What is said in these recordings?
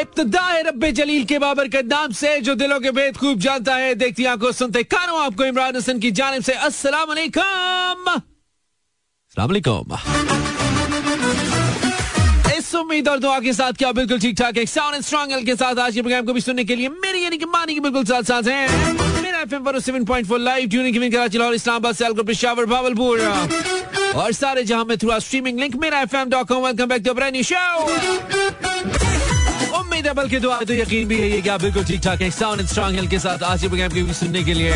इब्तदा है जलील के बाबर के नाम से, जो दिलों के भेद खूब जानता है, देखती आँखों सुनते कानों आपको इमरान हसन की जानब से, अस्सलाम वालेकुम इस उम्मीद और दुआ के साथ क्या बिल्कुल ठीक ठाक है साउंड स्ट्रॉन्ग के साथ आज के प्रोग्राम को भी सुनने के लिए मेरी यानी कि मानी की बिल्कुल साथ साथ हैं। मेरा एफएम पर 7.4 लाइव ट्यूनिंग की कराची, लाहौर, इस्लामाबाद, सियालकोट, पेशावर, भावलपुर। और सारे जहाँ में थ्रू स्ट्रीमिंग लिंक मेरा एफएम.com welcome back to brand new show उम्मीद है बल्कि दुआ तो यकीन भी है कि आप बिल्कुल ठीक ठाक है। साउंड एंड स्ट्रॉन्ग हेल्थ के साथ आज के प्रोग्राम को सुनने के लिए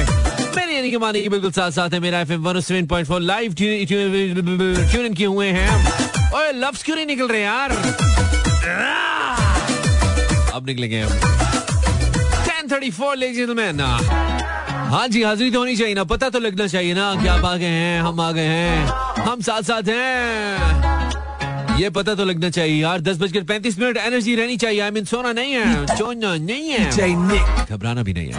मेरे यानी कि मानी की बिल्कुल साथ साथ है मेरा एफएम 107.4 लाइव ट्यून इन किए हुए हैं। ओए, लफ्ज क्यों नहीं निकल रहे यार? अब निकलेंगे हम। 1034 लेडीज़ जेंटलमैन हाँ जी, हाजिरी तो होनी चाहिए ना, पता तो लगना चाहिए ना कि आप आ गए हैं, हम आ गए हैं, हम साथ साथ हैं। ये पता तो लगना चाहिए यार। दस बजकर पैंतीस मिनट एनर्जी रहनी चाहिए। आई मीन सोना नहीं है सोना नहीं है। घबराना भी नहीं है।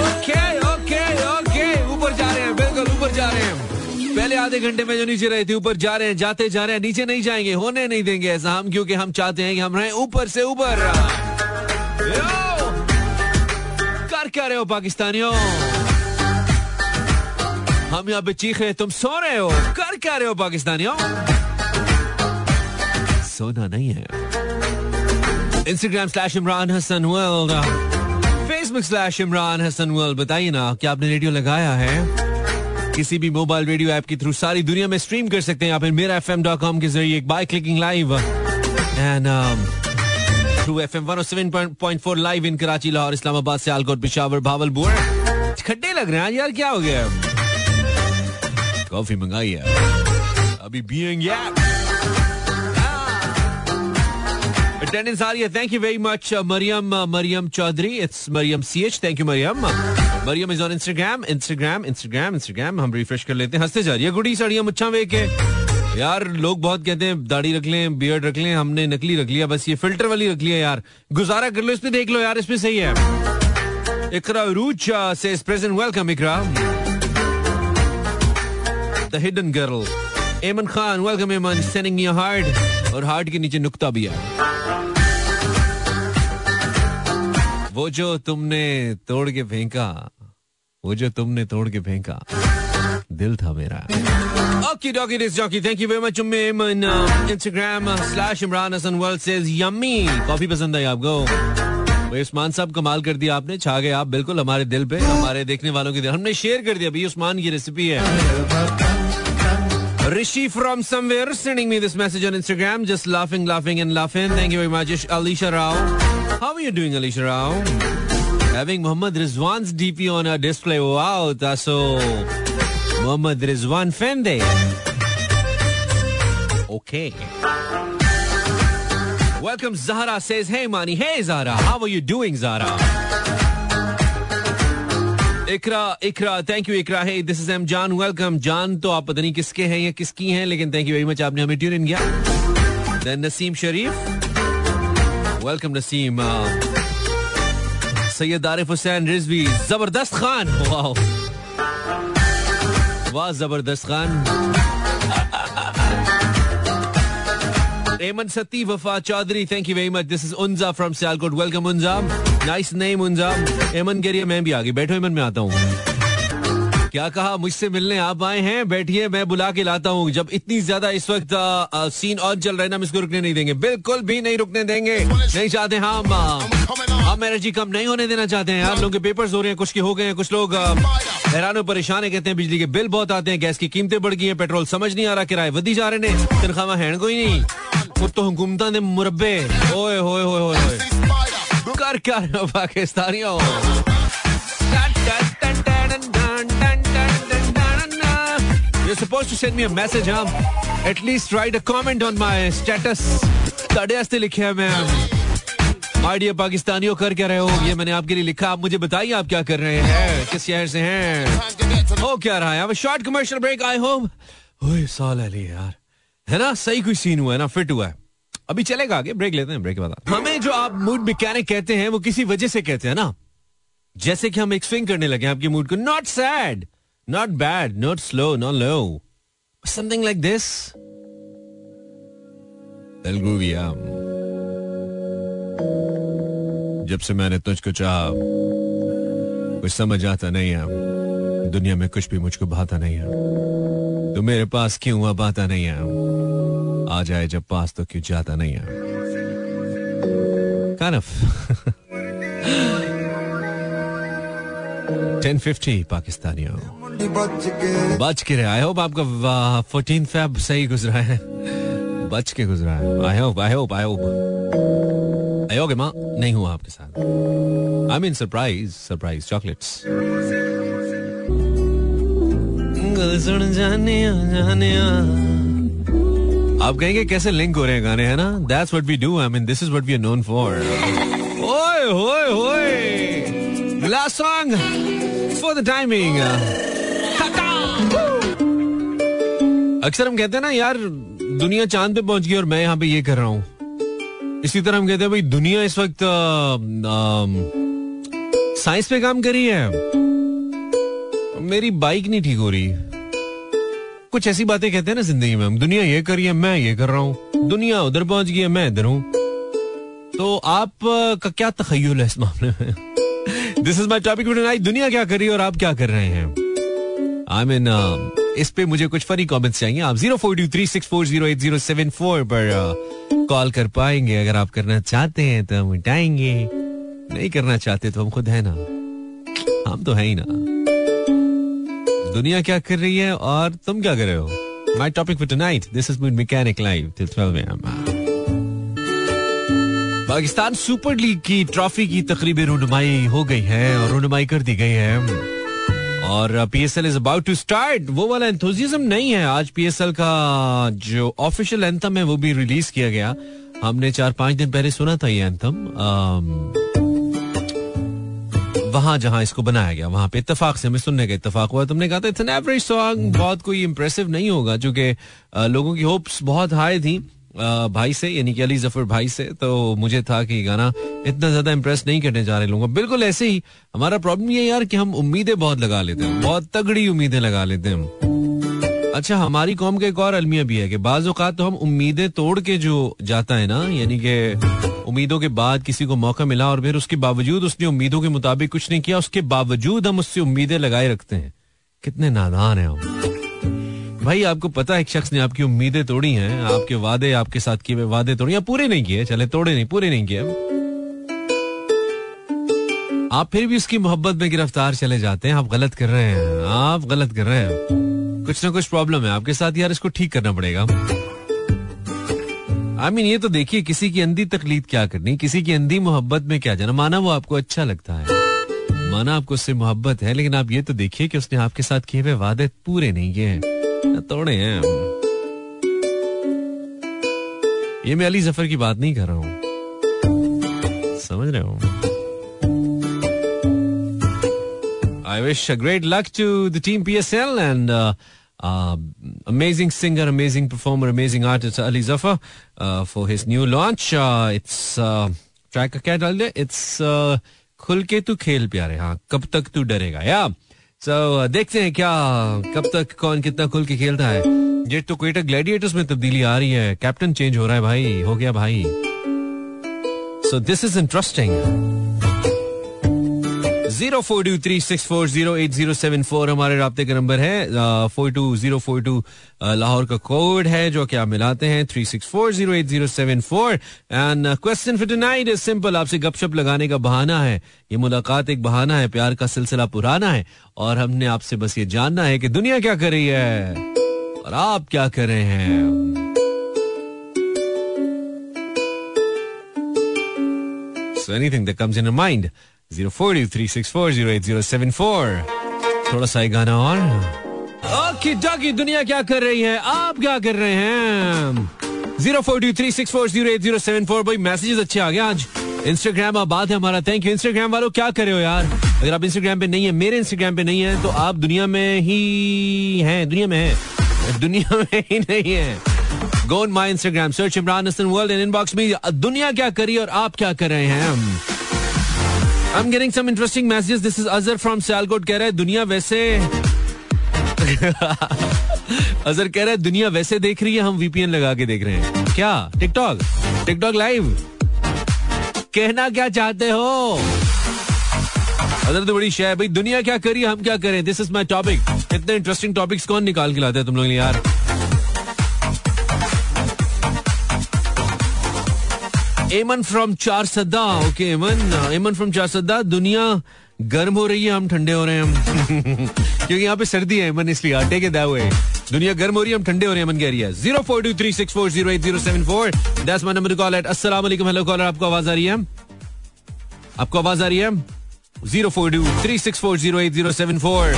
ओके ओके ओके ऊपर जा रहे हैं बिल्कुल ऊपर जा रहे हैं। पहले आधे घंटे में जो नीचे रहे थे ऊपर जा रहे हैं जाते जा रहे हैं नीचे नहीं जाएँगे होने नहीं देंगे ऐसा। हम क्योंकि हम चाहते हैं कि हम रहें ऊपर से ऊपर। कर क्या रहे हो पाकिस्तानियों? हम यहाँ पे चीखे तुम सो रहे हो। कर क्या रहे हो पाकिस्तानियों? सोना नहीं है। Instagram slash Imran Hasan world Facebook slash Imran Hasan world बताइए ना, क्या आपने रेडियो लगाया है? किसी भी मोबाइल रेडियो ऐप के थ्रू सारी दुनिया में स्ट्रीम कर सकते हैं आप मेरा एफ़ एम डॉट कॉम के ज़रिए एक by clicking live and through F M one seven point four live in Karachi Lahore Islamabad Sialkot Peshawar Bahawalpur खड्डे लग रहे हैं यार, क्या हो गया? कॉफ़ी मंगाई है। अभी बीइंग अटेंडेंस आ रही है thank you very much Maryam Maryam Chaudhry it's Maryam C H thank you Maryam Maryam is on Instagram Instagram Instagram Instagram हम रिफ्रेश कर लेते हैं। हँसते जा रही है। गुड़ी सड़िया मुच्छा वे के। यार, लोग बहुत कहते हैं, दाढ़ी रख लें बियर्ड रख लें, हमने नकली रख लिया, बस ये फ़िल्टर वाली रख लिया यार। गुजारा कर लो, इसमें देख लो यार इस पे सही है। इकरा रूच से present welcome Iqra. The hidden girl Eman Khan welcome Eman sending your heart और हार्ट के नीचे नुक्ता भी है। वो जो तुमने तोड़ के फेंका, वो जो तुमने तोड़ के फेंका, दिल था मेरा। Okay dokey this jockey thank you very much Memon Instagram slash Imran Hasan world says yummy coffee पसंद आई आपको? उस्मान साहब कमाल कर दिया आपने, छा गए आप बिल्कुल हमारे दिल पे, हमारे देखने वालों के दिल हमने शेयर कर दिया भाई उस्मान की रेसिपी है। Rishi from somewhere sending me this message on Instagram, just laughing, laughing, and laughing. Thank you very much, Alicia Rao. How are you doing, Alicia Rao? Having Muhammad Rizwan's DP on our display. Wow, that's so. Muhammad Rizwan Fende. Okay. Welcome, Zahra says, Hey, Mani. Hey, Zahra. How are you doing, Zahra? Iqra Iqra thank you Iqra. है this is M Jaan welcome Jaan तो आप पता नहीं किसके हैं या किसकी हैं, लेकिन थैंक यू वेरी मच आपने हमें ट्यून इन किया। देन नसीम शरीफ। वेलकम नसीम। सैयद आरिफ हुसैन रिजवी। ज़बरदस्त खान। वाह वाह, Zabardast Khan. Eman Sati Wafa Chaudhry thank you very much this is Unza from Sialkot welcome Unza nice name Unza Eman कह मैं भी आगे बैठो एमन में आता हूँ। क्या कहा? मुझसे मिलने आप आए हैं? बैठिए मैं बुला के लाता हूँ। जब इतनी ज़्यादा इस वक्त आ, आ, सीन ऑन चल रहा है ना हम इसको रुकने नहीं देंगे। बिल्कुल भी नहीं रुकने देंगे। नहीं चाहते हम हम एनर्जी कम नहीं होने देना चाहते हैं। यार लोगों के पेपर्स हो रहे हैं कुछ के हो गए हैं कुछ लोग हैरान और परेशान है कहते हैं बिजली के बिल बहुत आते हैं गैस की कीमतें बढ़ गई हैं पेट्रोल समझ नहीं आ रहा किराए वधी जा रहे हैं तनख्वाह है कोई नहीं। वो तो ने मुरबे ओए होए होए होए कर कर Pakistani You're supposed to send me a message, huh? At least write a comment on my status. तड़े हस्ते लिखे हैं मैं। आइडिया पाकिस्तानियों कर क्या रहे हो? ये मैंने आपके लिए लिखा। आप मुझे बताइए आप क्या कर रहे हैं? किस शहर से हैं? हो क्या रहा है? Short commercial break I hope साल यार। है ना? सही कोई सीन हुआ है ना? फिट हुआ है। अभी चलेगा आगे ब्रेक लेते हैं ब्रेक के बाद हमें जो आप मूड मैकेनिक कहते हैं, वो किसी वजह से कहते हैं ना? जैसे कि हम एक स्विंग करने लगे आपके मूड को। Not sad not bad not slow not low something like this जब से मैंने तुझको चाहा, कुछ समझ आता नहीं है। दुनिया में कुछ भी मुझको भाता नहीं है। तो मेरे पास क्यों अब आता नहीं है? आ जाए जब पास तो क्यों जाता नहीं है। kind of 1050 पाकिस्तानियों। बच के रहे आई होप आपका फोर्टीन फेब सही गुजरा है। बच के गुजरा है। I hope I hope I hope अयोग्य माँ, नहीं हुआ आपके साथ। I mean surprise surprise chocolates आप कहेंगे, कैसे लिंक हो रहे हैं गाने? है ना? That's what we do I mean this is what we are known for ओए, होए होए। Last song for the timing अक्सर हम कहते हैं ना, यार, दुनिया चाँद पे पहुँच गई और मैं यहाँ पे ये कर रहा हूँ. इसी तरह हम कहते हैं, भाई, दुनिया इस वक्त साइंस पे काम कर है। मेरी बाइक नहीं ठीक हो रही। कुछ ऐसी बातें कहते हैं ना ज़िंदगी में, हम दुनिया ये कर रही है, मैं ये कर रहा हूँ, दुनिया उधर पहुँच गई है, मैं इधर हूँ। तो आप का क्या तखयल है इस मामले में? दिस इज़ माई टॉपिक दुनिया क्या कर रही है और आप क्या कर रहे हैं? आई मीन इस पे मुझे कुछ फनी कमेंट्स चाहिए। आप zero four two three six four zero eight zero seven four पर कॉल कर पाएँगे। अगर आप करना चाहते हैं तो हम उठाएँगे। नहीं करना चाहते तो हम खुद है ना। हम तो है ही ना। दुनिया क्या कर रही है और तुम क्या कर रहे हो? My topic for tonight this is mood mechanic live till 12 AM Pakistan Super League की ट्रॉफी की तकरीबी रुनमाई हो गई है और रुनमाई कर दी गई है। और PSL is about to start वो वाला एंथुजिज्म नहीं है। आज पी एस एल का जो ऑफिशियल एंथम है, वो भी रिलीज़ किया गया। हमने चार पाँच दिन पहले सुना था ये एंथम वहाँ जहाँ इसको बनाया गया, वहाँ पे इतफाक से हमें सुनने का इतफाक हुआ। तुमने कहा था, इट्स एन एवरेज सॉन्ग, बहुत कोई इम्प्रेसिव नहीं होगा चूँकि लोगों की होप्स बहुत हाई थी भाई से, यानी कि अली ज़फ़र भाई से। तो मुझे था कि गाना इतना ज़्यादा इम्प्रेस नहीं करने जा रहे लोगों। बिल्कुल ऐसे ही, हमारा प्रॉब्लम ये यार कि हम उम्मीदें बहुत लगा लेते हैं, बहुत तगड़ी उम्मीदें लगा लेते हैं अच्छा हमारी कौम का एक और अलमिया भी है कि बाज तो हम उम्मीदें तोड़ के जो जाता है ना, यानी कि उम्मीदों के बाद किसी को मौका मिला और फिर उसके बावजूद उसने उम्मीदों के मुताबिक कुछ नहीं किया, उसके बावजूद हम उससे उम्मीदें लगाए रखते हैं। कितने नादान है हम। भाई, आपको पता है, एक शख्स ने आपकी उम्मीदें तोड़ी हैं, आपके वादे आपके साथ किए वादे तोड़ी या पूरे नहीं किए, चले तोड़े नहीं, पूरे नहीं किए। आप फिर भी उसकी मोहब्बत में गिरफ़्तार चले जाते हैं, आप गलत कर रहे हैं, आप गलत कर रहे हैं। कुछ ना कुछ प्रॉब्लम है। आपके साथ यार इसको ठीक करना पड़ेगा। आई मीन ये तो देखिए, किसी की अंधी तकलीद क्या करनी, किसी की अंधी मोहब्बत में क्या जाना। माना वो आपको अच्छा लगता है। माना आपको उससे मोहब्बत है, लेकिन आप ये तो देखिए कि उसने आपके साथ किए हुए वादे पूरे नहीं किए हैं। तोड़े हैं। ये मैं अली ज़फ़र की बात नहीं कर रहा हूँ। समझ रहे हो? I wish great luck to the team P S L and performer, amazing artist Ali Zafar uh, for his new launch. Uh, it's uh, track क्या डाल दे uh, खुल के तू खेल प्यारे हाँ कब तक तू डरेगा या सो देखते हैं क्या कब तक कौन कितना खुल के खेलता है ये तो कोयटा ग्लैडिएटर्स में तब्दीली आ रही है कैप्टन चेंज हो रहा है भाई हो गया भाई so this is interesting zero four two three six four zero eight zero seven four हमारे रबते का नंबर है। Four two zero four two Lahore का कोड है जो कि आप मिलाते हैं, three six four zero eight zero seven four. And question for tonight is simple आपसे गपशप लगाने का बहाना है। ये मुलाकात एक बहाना है, प्यार का सिलसिला पुराना है, और हमने आपसे बस ये जानना है कि दुनिया क्या कर रही है, और आप क्या कर रहे हैं। So anything that comes in your mind zero four three six four zero eight zero seven four थोड़ा सा गाना और ओके डॉगी दुनिया क्या कर रही है? आप क्या कर रहे हैं? Zero four two three six four zero eight zero seven four भाई मैसेजेस अच्छे आ गए आज। इंस्टाग्राम अब बात है हमारा। थैंक यू इंस्टाग्राम वालों, क्या कर रहे हो यार? अगर आप इंस्टाग्राम पे नहीं है, मेरे इंस्टाग्राम पे नहीं है तो आप दुनिया में ही हैं, दुनिया में है। दुनिया में ही नहीं है। Go my Instagram search Imran Hasan world and inbox में। दुनिया क्या करी और आप क्या कर रहे हैं? I am getting some interesting messages this is Azhar from Sialkot कह रहा है दुनिया वैसे अजहर कह रहा है दुनिया वैसे देख रही है, हम वीपीएन लगा के देख रहे हैं. क्या? टिकटॉक टिकटॉक लाइव कहना क्या चाहते हो? अदर तो बड़ी शय भाई दुनिया क्या करी, हम क्या करें? दिस इज़ माई टॉपिक इतने इंटरेस्टिंग टॉपिक्स कौन निकाल के लाते हैं तुम लोग यार? एमन फ्रॉम चार सद्दा ओके एमन एमन फ्रॉम चार सद्दा दुनिया गर्म हो रही है, हम ठंडे हो रहे हैं, हम क्योंकि यहाँ पे सर्दी है एमन इसलिए आटे के दावे दुनिया गर्म हो रही है, हम ठंडे हो रहे हैं मन कह रही है। Zero four two three six four zero eight zero seven four that's my number call at अस्सलाम हेलो कॉलर आपको आवाज़ आ रही है? आपको आवाज़ आ रही है? Zero four two three six four zero eight zero seven four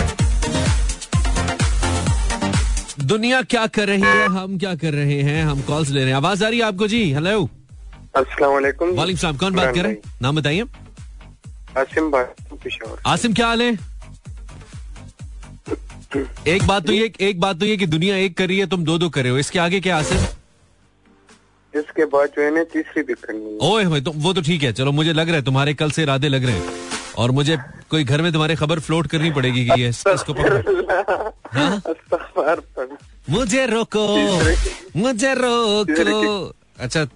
दुनिया क्या कर रही है, हम क्या कर रहे हैं, हम कॉल्स ले रहे हैं। आवाज़ आ रही है आपको? जी हेलो अस्सलाम वालेकुम। सलाम कौन बात कर रहे हैं? नाम बताइए। आसिम पिशोर आसिम क्या हाल है? एक बात तो ये एक बात तो ये कि दुनिया एक कर रही है तुम दो दो कर रहे हो। इसके आगे क्या आसिम? इसके बाद जो है ना तीसरी भी करनी है। ओए भाई तो वो तो ठीक है। चलो मुझे लग रहा है तुम्हारे कल से इरादे लग रहे हैं। और मुझे कोई घर में तुम्हारे खबर फ्लोट करनी पड़ेगी कि ये इसको पकड़ो। हाँ? मुझे रोको मुझे रोको। अच्छा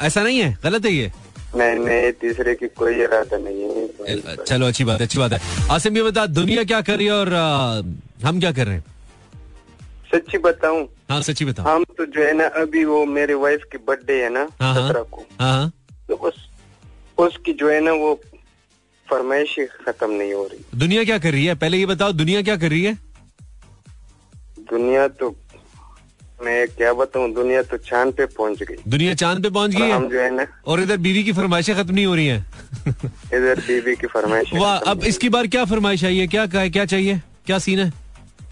ऐसा नहीं है? गलत है ये? नहीं नहीं तीसरे की कोई इरादा नहीं है। चलो अच्छी बात है अच्छी बात है। आसिम ये बता दुनिया क्या कर रही है और आ, हम क्या कर रहे हैं? सच्ची बताऊँ? हाँ सच्ची बताओ। हम तो जो है ना अभी वो मेरे वाइफ की बर्थडे है ना हाँ, हाँ। सत्रह को। हाँ हाँ। तो उस उसकी जो है ना वो फरमाइश खत्म नहीं हो रही। दुनिया क्या कर रही है? पहले ये बताओ दुनिया क्या कर रही है? दुनिया तो मैं क्या बताऊँ दुनिया तो चाँद पे पहुँच गई। दुनिया चाँद पे पहुँच गई और हम जो है ना और इधर बीवी की फरमाइशें खत्म नहीं हो रही हैं? इधर बीवी की फरमाइश वाह अब इसकी बार क्या फरमाइश आई है? क्या क्या क्या चाहिए? क्या सीन है?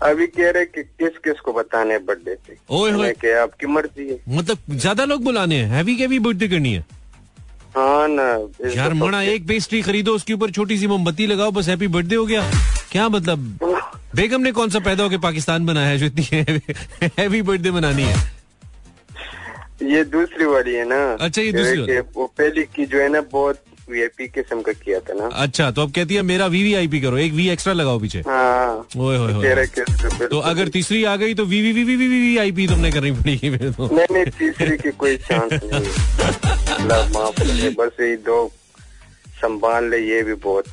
अभी कह रहे कि किस किस को बताने बर्थडे पे? ओए। मैंने कहा आपकी मर्ज़ी है। मतलब ज़्यादा लोग बुलाने हैं? हैवी के भी बर्थडे करनी है? हाँ ना यार दफ़ा मणा एक पेस्ट्री खरीदो उसके ऊपर छोटी सी मोमबत्ती लगाओ बस हैप्पी बर्थडे हो गया। क्या मतलब? बेगम ने कौन सा पैदा होकर पाकिस्तान बनाया है जो इतनी हैवी बर्थडे मनानी है? ये दूसरी वाली है ना। अच्छा, ये दूसरी वो पहली की जो है ना बहुत वीआईपी किस्म का किया था ना। अच्छा तो अब कहती है मेरा वी वी आई पी करो एक वी एक्स्ट्रा लगाओ पीछे। हाँ। ओए होए होए तो अगर तीसरी आ गई तो V V V V V V I P तुमने करनी पड़ेगी फिर तो। नहीं नहीं तीसरी की कोई चांस नहीं माफ़ बस ये दो संभाल ले ये भी बहुत।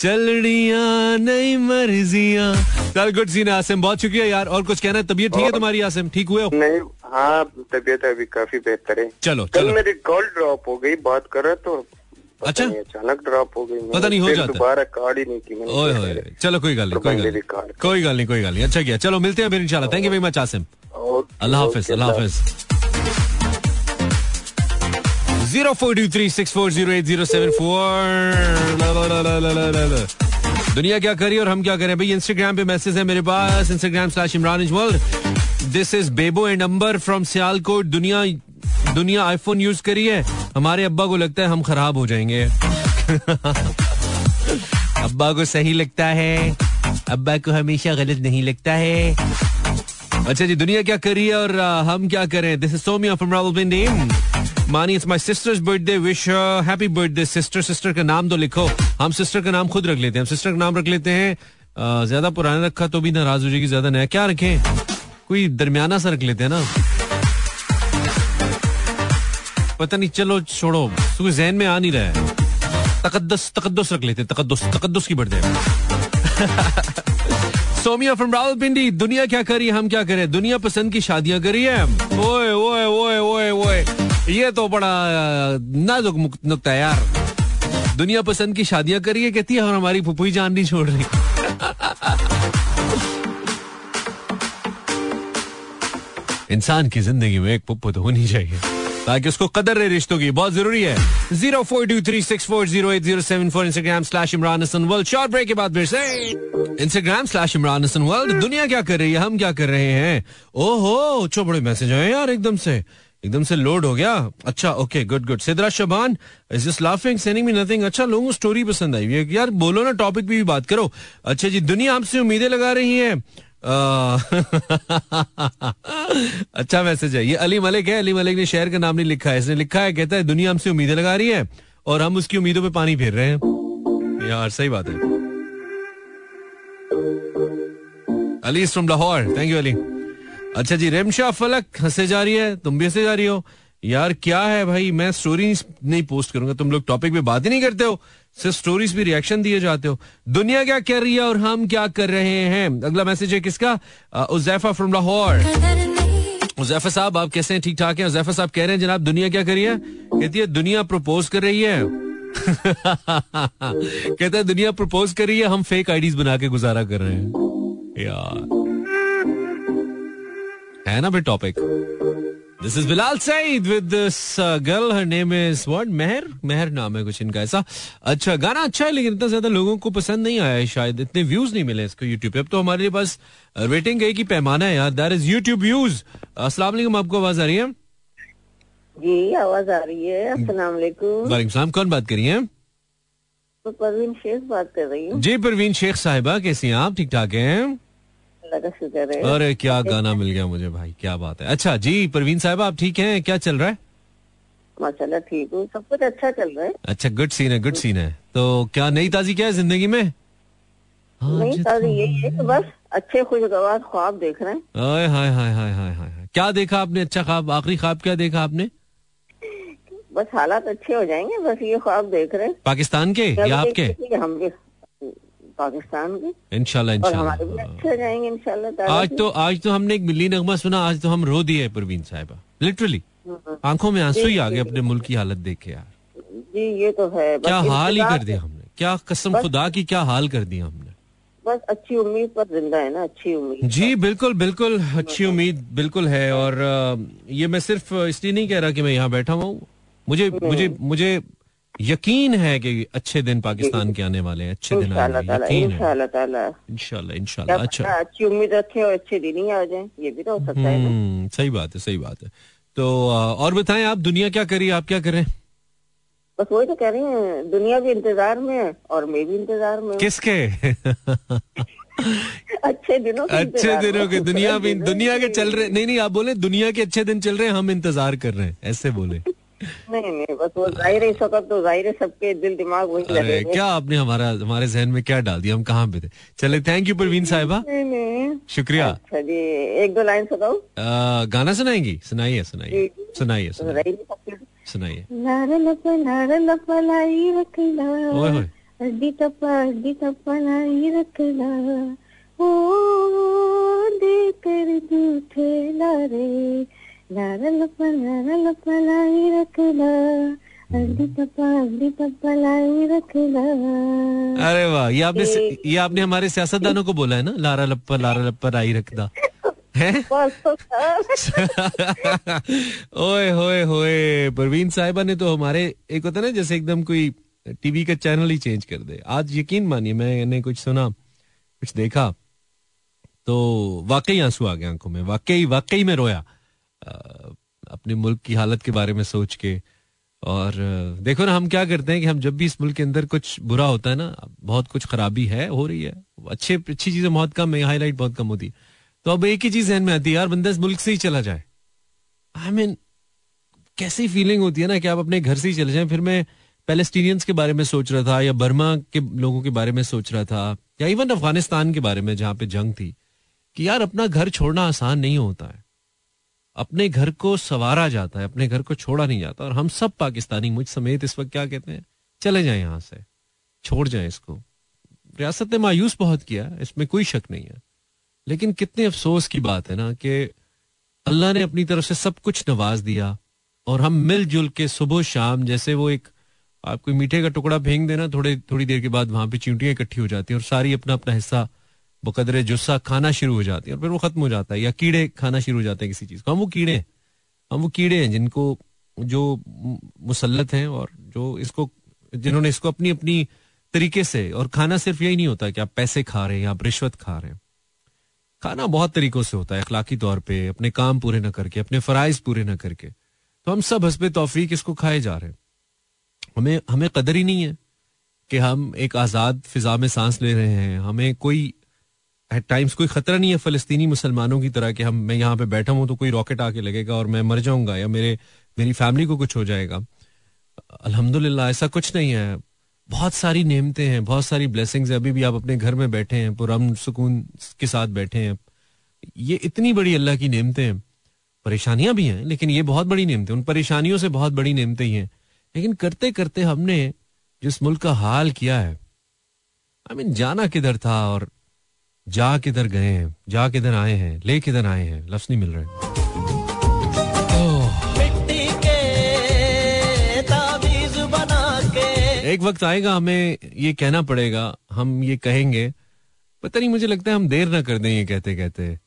चलनिया नहीं मर्जियाँ। चल गुड सीन आसिम। बहुत शुक्रिया यार। और कुछ कहना है? तबीयत ठीक है तुम्हारी आसिम? ठीक हुए हो? नहीं हाँ तबीयत अभी काफ़ी बेहतर है। चलो कल चलो। मेरी कॉल ड्रॉप हो गई बात कर रहा तो अच्छा? अचानक ड्रॉप हो गई। पता नहीं, हो जाता। दोबारा कार्ड ही नहीं की ओए करे। चलो कोई गल नहीं कोई गल नहीं। कोई गल नहीं कोई गल नहीं। अच्छा किया। चलो मिलते हैं फिर इंशाल्लाह। Thank you very much Asim. अल्लाह हाफिज अल्लाह हाफिज। Zero four two three six four zero eight zero seven four दुनिया क्या करी और हम क्या करें? भाई इंस्टाग्राम पे मैसेज है मेरे पास Instagram slash Imran Ijmal this is Bebo and Amber from Sialkot दुनिया दुनिया आईफोन यूज़ करी है। हमारे अब्बा को लगता है हम खराब हो जाएँगे। अब्बा को सही लगता है। अब्बा को हमेशा गलत नहीं लगता है। अच्छा जी, दुनिया क्या कर है और हम क्या करें this is Somia from Rawalpindi Mani it's my sister's birthday wish happy birthday sister sister का नाम तो लिखो। हम सिस्टर का नाम खुद रख लेते हैं। हम सिस्टर का नाम रख लेते हैं। ज़्यादा पुराना रखा तो भी नाराज़ हो जाएगी, ज़्यादा नया। क्या रखें? कोई दरमियाना सा रख लेते हैं ना। पता नहीं, चलो, छोड़ो। क्योंकि जहन में आ नहीं रहा है। तकद्दस, तकद्दुस रख लेते तकद्दुस तकद्दुस की बर्थडे सोमिया फ्रॉम रावलपिंडी, दुनिया क्या करी हम क्या करें दुनिया पसंद की शादियाँ करी है ओए ओए ओए ओए ओए। ये तो बड़ा नाजुक नुक्ता है यार। दुनिया पसंद की शादियाँ करी है, कहती है, और हमारी फुफुई जान नहीं छोड़ रही। इंसान की ज़िंदगी में एक पुप्पू तो होनी चाहिए। ताकि उसको कदर रहे रिश्तों की। बहुत ज़रूरी है। Zero four two three six four zero eight zero seven four Instagram slash Imran Hasan world short break के बाद फिर से Instagram slash Imran Hasan world दुनिया क्या कर रही है? हम क्या कर रहे हैं? ओहो, चो बड़े मैसेज आए यार एकदम से। एकदम से लोड हो गया। अच्छा okay good good Sidra Shaban is just laughing sending me nothing अच्छा लोगों को स्टोरी पसंद आई। यार बोलो ना टॉपिक पे भी बात करो। अच्छा जी, दुनिया आपसे उम्मीदें लगा रही है। अच्छा मैसेज है। ये अली मलिक है। अली मलिक ने शहर का नाम नहीं लिखा है। इसने लिखा है, कहता है, दुनिया हमसे उम्मीदें लगा रही है और हम उसकी उम्मीदों पे पानी फेर रहे हैं। यार, सही बात है। Ali from Lahore thank you Ali. अच्छा जी रेमशा फलक, हंसे जा रही है। तुम भी हंसे जा रही हो। यार क्या है भाई? मैं स्टोरी नहीं पोस्ट करूँगा। तुम लोग टॉपिक पे बात ही नहीं करते हो। सिर्फ़ स्टोरीज भी रिएक्शन दिए जाते हो। दुनिया क्या कर रही है और हम क्या कर रहे हैं? अगला मैसेज है किसका? उजैफा फ्रॉम लाहौर। उजैफा साहब, आप कैसे हैं? ठीक ठाक हैं? उजैफा साहब कह रहे हैं, जनाब, दुनिया क्या कर रही है? कहती है, दुनिया प्रपोज कर रही है। कहता है, दुनिया प्रपोज कर रही है, हम फेक आईडीज बना के गुजारा कर रहे हैं। यार। है ना भाई topic this is Bilal Saeed with this girl her name is what Meher Meher नाम है कुछ इनका ऐसा अच्छा गाना अच्छा है लेकिन इतना ज़्यादा लोगों को पसंद नहीं आया है शायद इतने व्यूज़ नहीं मिले इसको यूट्यूब पे अब तो हमारे पास रेटिंग गई की पैमाना है यार दैट इज़ यूट्यूब व्यूज़ अस्सलाम वालेकुम आपको आवाज़ आ रही है जी आवाज़ आ रही है अस्सलाम वालेकुम वालेकुम सलाम कौन बात करी है तो परवीन शेख बात कर रही हूँ जी परवीन शेख साहिबा कैसी हैं आप ठीक ठाक हैं? अल्लाह का शुक्र है। अरे क्या गाना मिल गया मुझे भाई क्या बात है। अच्छा जी परवीन साहब आप ठीक हैं? क्या चल रहा है? माशाल्लाह ठीक हूँ। सब कुछ अच्छा चल रहा है। अच्छा गुड सीन है गुड सीन है। तो क्या नई ताजी क्या है ज़िंदगी में? नहीं सर यही है कि बस अच्छे खुशगवार ख्वाब देख रहे हैं। हाय हाय हाय हाय हाय। क्या देखा आपने? अच्छा ख्वाब आखिरी ख्वाब क्या देखा आपने? बस हालात अच्छे हो जाएँगे बस ये ख्वाब देख रहे हैं। पाकिस्तान के या आपके? हम भी। पाकिस्तान के। इनशाला इनशाला हो आज तो आज तो हमने एक मिली नगमा सुना आज तो हम रो दिए परवीन साहिबा। लिटरली आँखों में आँसू ही आ गए अपने मुल्क की हालत देख के यार। जी ये तो है। क्या हाल ही कर दिया हमने? क्या कसम खुदा की क्या हाल कर दिया हमने? बस अच्छी उम्मीद पर ज़िंदा है ना अच्छी उम्मीद जी बिल्कुल बिल्कुल अच्छी उम्मीद बिल्कुल है। और ये मैं सिर्फ़ इसलिए नहीं कह रहा कि मैं यहाँ बैठा हुआ हूँ। मुझे मुझे मुझे यकीन है कि अच्छे दिन पाकिस्तान के आने वाले हैं अच्छे दिन वाले यकीन है? इंशाल्लाह ताला। इंशाल्लाह क्या अच्छा। अच्छी उम्मीद रखे और अच्छे दिन ही आ जाए ये भी तो हो सकता है ना। हम्म, सही बात है सही बात है। तो और बताएँ आप दुनिया क्या करी आप क्या करें? बस वही तो कह रही हैं दुनिया भी इंतज़ार में है और मैं भी इंतज़ार में किसके? अच्छे दिनों के अच्छे दिनों। के दुनिया भी दुनिया के चल रहे नहीं नहीं आप बोले दुनिया के अच्छे दिन चल रहे हैं हम इंतज़ार कर रहे हैं ऐसे बोले। नहीं नहीं बस वो ज़ाहिर इस वक्त तो ज़ाहिर सबके दिल दिमाग वही अरे क्या आपने हमारा हमारे जहन में क्या डाल दिया? हम कहाँ पे थे? चले थैंक यू परवीन साहिबा। नहीं नहीं। शुक्रिया। अच्छा जी एक दो लाइन सुनाओ गाना सुनाएँगी? सुनाइए सुनाइए। सुनाइए तो सुनाइए अड्डी टप्पा अड्डी टप्पा लाई रखला। ओ झूठे लारे रखला अरे वाह ये आपने ये आपने हमारे सियासतदानों को बोला है ना लारा लप्पा लारा लप्पा राई रखदा है तो ओए होए होए परवीन साहिबा ने तो हमारे एक होता है ना जैसे एकदम कोई टीवी का चैनल ही चेंज कर दे आज यकीन मानिए मैंने कुछ सुना कुछ देखा तो वाकई आँसू आ गए आँखों में वाकई वाकई में रोया अ, अपने मुल्क की हालत के बारे में सोच के। और देखो ना हम क्या करते हैं कि हम जब भी इस मुल्क के अंदर कुछ बुरा होता है ना बहुत कुछ खराबी है हो रही है। अच्छे अच्छी चीज़ें बहुत कम है हाईलाइट बहुत कम होती। है तो अब एक ही चीज़ जहन में आती है यार बंदा इस मुल्क से ही चला जाए। आई I मीन mean, कैसी फीलिंग होती है ना कि आप अपने घर से ही चले जाए फिर मैं पैलेस्टीनियंस के बारे में सोच रहा था या बर्मा के लोगों के बारे में सोच रहा था या इवन अफ़गानिस्तान के बारे में जहाँ पे जंग थी कि यार अपना घर छोड़ना आसान नहीं होता है। अपने घर को सवारा जाता है, अपने घर को छोड़ा नहीं जाता। और हम सब पाकिस्तानी मुझ समेत इस वक्त क्या कहते हैं? चले जाए यहाँ से, छोड़ जाए इसको। रियासत ने मायूस बहुत किया, इसमें कोई शक नहीं है। लेकिन कितने अफसोस की बात है ना कि अल्लाह ने अपनी तरफ़ से सब कुछ नवाज़ दिया और हम मिलजुल के सुबह शाम जैसे वो एक, आप कोई मीठे का टुकड़ा फेंक देना, थोड़े, थोड़ी देर के बाद वहाँ पे चींटियाँ इकट्ठी हो जाती हैं और सारी अपना अपना हिस्सा बकदरे जुस्सा खाना शुरू हो जाती है और फिर वो खत्म हो जाता है, या कीड़े खाना शुरू हो जाते हैं किसी चीज़ को। हम वो कीड़े हैं। हम वो कीड़े हैं जिनको, जो मु- मुसल्लत हैं और जो इसको, जिन्होंने इसको अपनी अपनी तरीके से, और खाना सिर्फ़ यही नहीं होता कि आप पैसे खा रहे हैं या आप रिश्वत खा रहे हैं। खाना बहुत तरीकों से होता है, अखलाकी तौर पे, अपने काम पूरे ना करके, अपने फराइज पूरे ना करके। तो हम सब हसबे तौफीक इसको खाए जा रहे हैं। हमें हमें कदर ही नहीं है कि हम एक आज़ाद फिजा में सांस ले रहे हैं, हमें कोई एट टाइम्स कोई खतरा नहीं है फलस्तीनी मुसलमानों की तरह कि हम, मैं यहाँ पे बैठा हूँ तो कोई रॉकेट आके लगेगा और मैं मर जाऊँगा या मेरे, मेरी फैमिली को कुछ हो जाएगा। अल्हम्दुलिल्लाह, ऐसा कुछ नहीं है। बहुत सारी नेमतें हैं, बहुत सारी ब्लेसिंग्स अभी भी आप अपने घर में बैठे हैं, पुरम सुकून के साथ बैठे हैं। ये इतनी बड़ी अल्लाह की नेमतें हैं। परेशानियाँ भी हैं, लेकिन ये बहुत बड़ी नियमतें उन परेशानियों से बहुत बड़ी नियमतें ही हैं। लेकिन करते करते हमने जिस मुल्क का हाल किया है आई मीन जाना किधर था और जा किधर गए हैं जा किधर आए हैं ले किधर आए हैं लफ्ज नहीं मिल रहे। एक वक्त आएगा हमें ये कहना पड़ेगा हम ये कहेंगे पता नहीं मुझे लगता है हम देर ना कर दें ये कहते कहते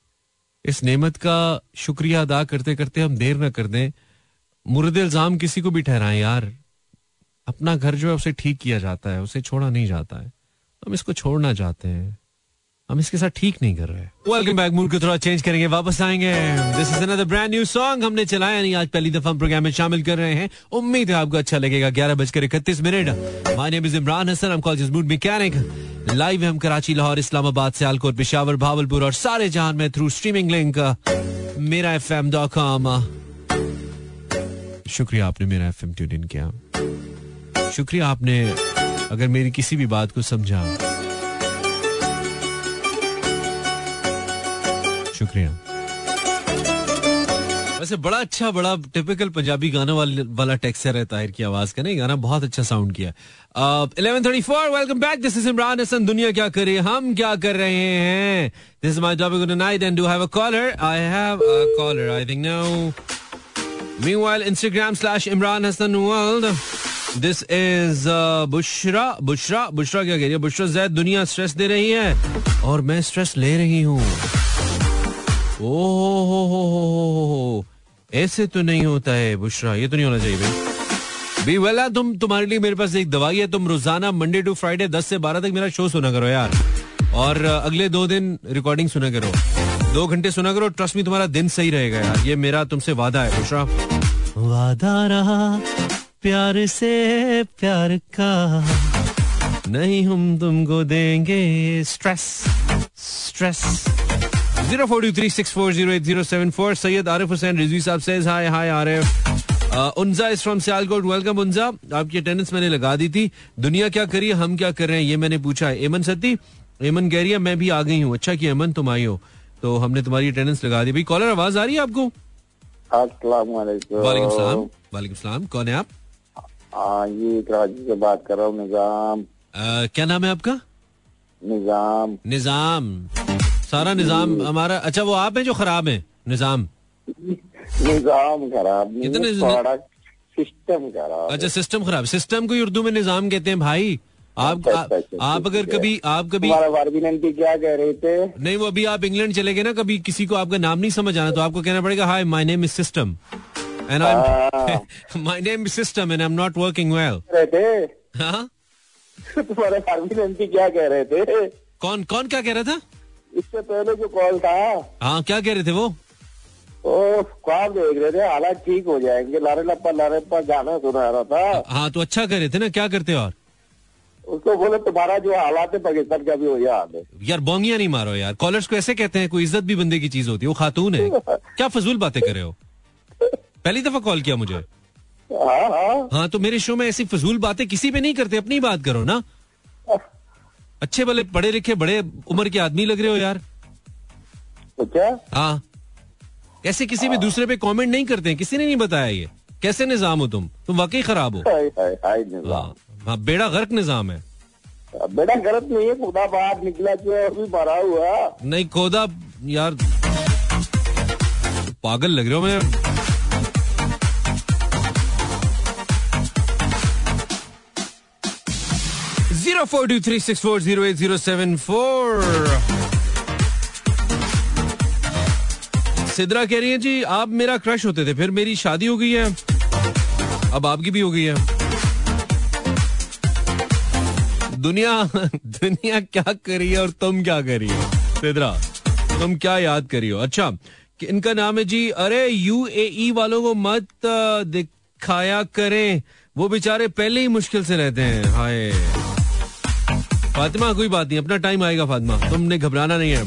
इस नेमत का शुक्रिया अदा करते करते हम देर ना कर दें। मुर्द इल्ज़ाम किसी को भी ठहराएँ यार। अपना घर जो है उसे ठीक किया जाता है उसे छोड़ा नहीं जाता है। हम इसको छोड़ना चाहते हैं। हम इसके साथ ठीक नहीं कर रहे। वेलकम बैक मूड को थोड़ा चेंज करेंगे, वापस आएँगे। This is another brand new song हमने चलाया नहीं आज पहली दफ़ा हम प्रोग्राम में शामिल कर रहे हैं। उम्मीद है आपको अच्छा लगेगा। ग्यारह बजकर इकतीस minute. My name is Imran Hasan हम कॉल जिस मूड मैकेनिक लाइव हम कराची, लाहौर, इस्लामाबाद, सियालकोट, पिशावर, भावलपुर और सारे जहान में through streaming link Mera F M dot com शुक्रिया आपने मेरा एफ़ एम ट्यून इन किया। शुक्रिया आपने, अगर मेरी किसी भी बात को समझा। शुक्रिया। वैसे बड़ा अच्छा बड़ा टिपिकल पंजाबी गाना वाला वाला टेक्सचर है ताहिर की आवाज़ का। नहीं गाना बहुत अच्छा साउंड किया। Eleven thirty four welcome back this is Imran Hasan दुनिया क्या कर हम क्या कर रहे हैं? This is my topic night and do have a caller I have a caller I think now Meanwhile, slash Imran Hassan World. This is uh, Bushra Bushra Bushra क्या कह रही है? बुशरा जैद दुनिया स्ट्रेस दे रही है। और मैं स्ट्रेस ले रही हूँ। ओहो ऐसे तो नहीं होता है बुशरा ये तो नहीं होना चाहिए भाई। बी वेला तुम तुम्हारे लिए मेरे पास एक दवाई है तुम रोज़ाना मंडे टू फ्राइडे दस से बारह तक मेरा शो सुना करो यार। और अगले दो दिन रिकॉर्डिंग सुना करो। दो घंटे सुना करो ट्रस्ट में तुम्हारा दिन सही रहेगा यार। ये मेरा तुमसे वादा है बुशरा। वादा रहा प्यार से प्यार का। नहीं हम तुमको देंगे stress stress zero four two three six four zero eight zero seven four Syed Arif Hussain Rizvi साहब सेज हाय हाय आरिफ. उनजा इज़ फ्रॉम सियालकोट. वेलकम उनजा. आपकी अटेंडेंस मैंने लगा दी थी. दुनिया क्या करी हम क्या कर रहे हैं? ये मैंने पूछा है। एमन सती? एमन कह रही है मैं भी आ गई हूँ। अच्छा कि एमन तुम आई हो। तो हमने तुम्हारी अटेंडेंस लगा दी। भाई कॉलर आवाज़ आ रही है आपको? वालेकुम। सलाम। वालेकुम सलाम। कौन है आप? हाँ ये कराची से बात कर रहा हूँ निज़ाम। अ, क्या नाम है आपका? निज़ाम। निज़ाम। सारा निज़ाम हमारा अच्छा वो आप हैं जो खराब है निज़ाम? निज़ाम खराब कितने- सिस्टम खराब अच्छा सिस्टम खराब सिस्टम को उर्दू में निज़ाम कहते हैं भाई। आप अच्छा, आ, अच्छा, अच्छा, आप अगर कभी आप कभी क्या कह रहे थे? नहीं वो अभी आप इंग्लैंड चले गए ना कभी किसी को आपका नाम नहीं समझ आना तो आपको कहना पड़ेगा hi my name is system and I my name is system and I am not working well तुम्हारे वारबिनंती क्या कह रहे थे? कौन कौन क्या कह रहा था? इससे पहले जो कॉल था हाँ क्या कह रहे थे वो? वो ख्वाब देख रहे थे हालात ठीक हो जाएँगे। लारे लप्पा लारे लप्पा गाना सुना रहा था। हाँ तो अच्छा कर रहे थे ना क्या करते और? उसको बोले तुम्हारा जो हालात है पाकिस्तान का भी है यार बोंगिया नहीं मारो यार। कॉलर्स को ऐसे कहते हैं कोई इज़्ज़त भी बंदे की चीज़ होती है वो खातून है। क्या फजूल बातें कर रहे हो? पहली दफ़ा कॉल किया मुझे। हाँ हाँ। हाँ तो मेरे शो में ऐसी फजूल बातें किसी पे नहीं करते अपनी बात करो ना। अच्छे भले पढ़े लिखे बड़े उम्र के आदमी लग रहे हो यार। तो हाँ। ऐसे किसी भी दूसरे पे कमेंट नहीं करते हैं। किसी ने नहीं बताया ये। कैसे निज़ाम हो तुम? तुम वाकई खराब हो। हाय हाय हाय हाँ। हाँ बेड़ा गर्क निज़ाम है। बेटा गलत नहीं है खुदा बाहर निकला जो अभी मरा हुआ। नहीं खोदा यार। पागल लग रहे हो मैं zero four two three six four zero eight zero seven four Sidra कह रही है, जी, आप मेरा क्रश होते थे, फिर मेरी शादी हो गई है। अब आपकी भी हो गई है। दुनिया दुनिया क्या कर है और तुम क्या कर हो? सिद्रा, तुम क्या याद करी हो? अच्छा इनका नाम है, जी, अरे यूएई वालों को मत दिखाया करें। वो बेचारे पहले ही मुश्किल से रहते हैं। हाय। फातिमा, कोई बात नहीं, अपना टाइम आएगा फातिमा। तुमने घबराना नहीं है।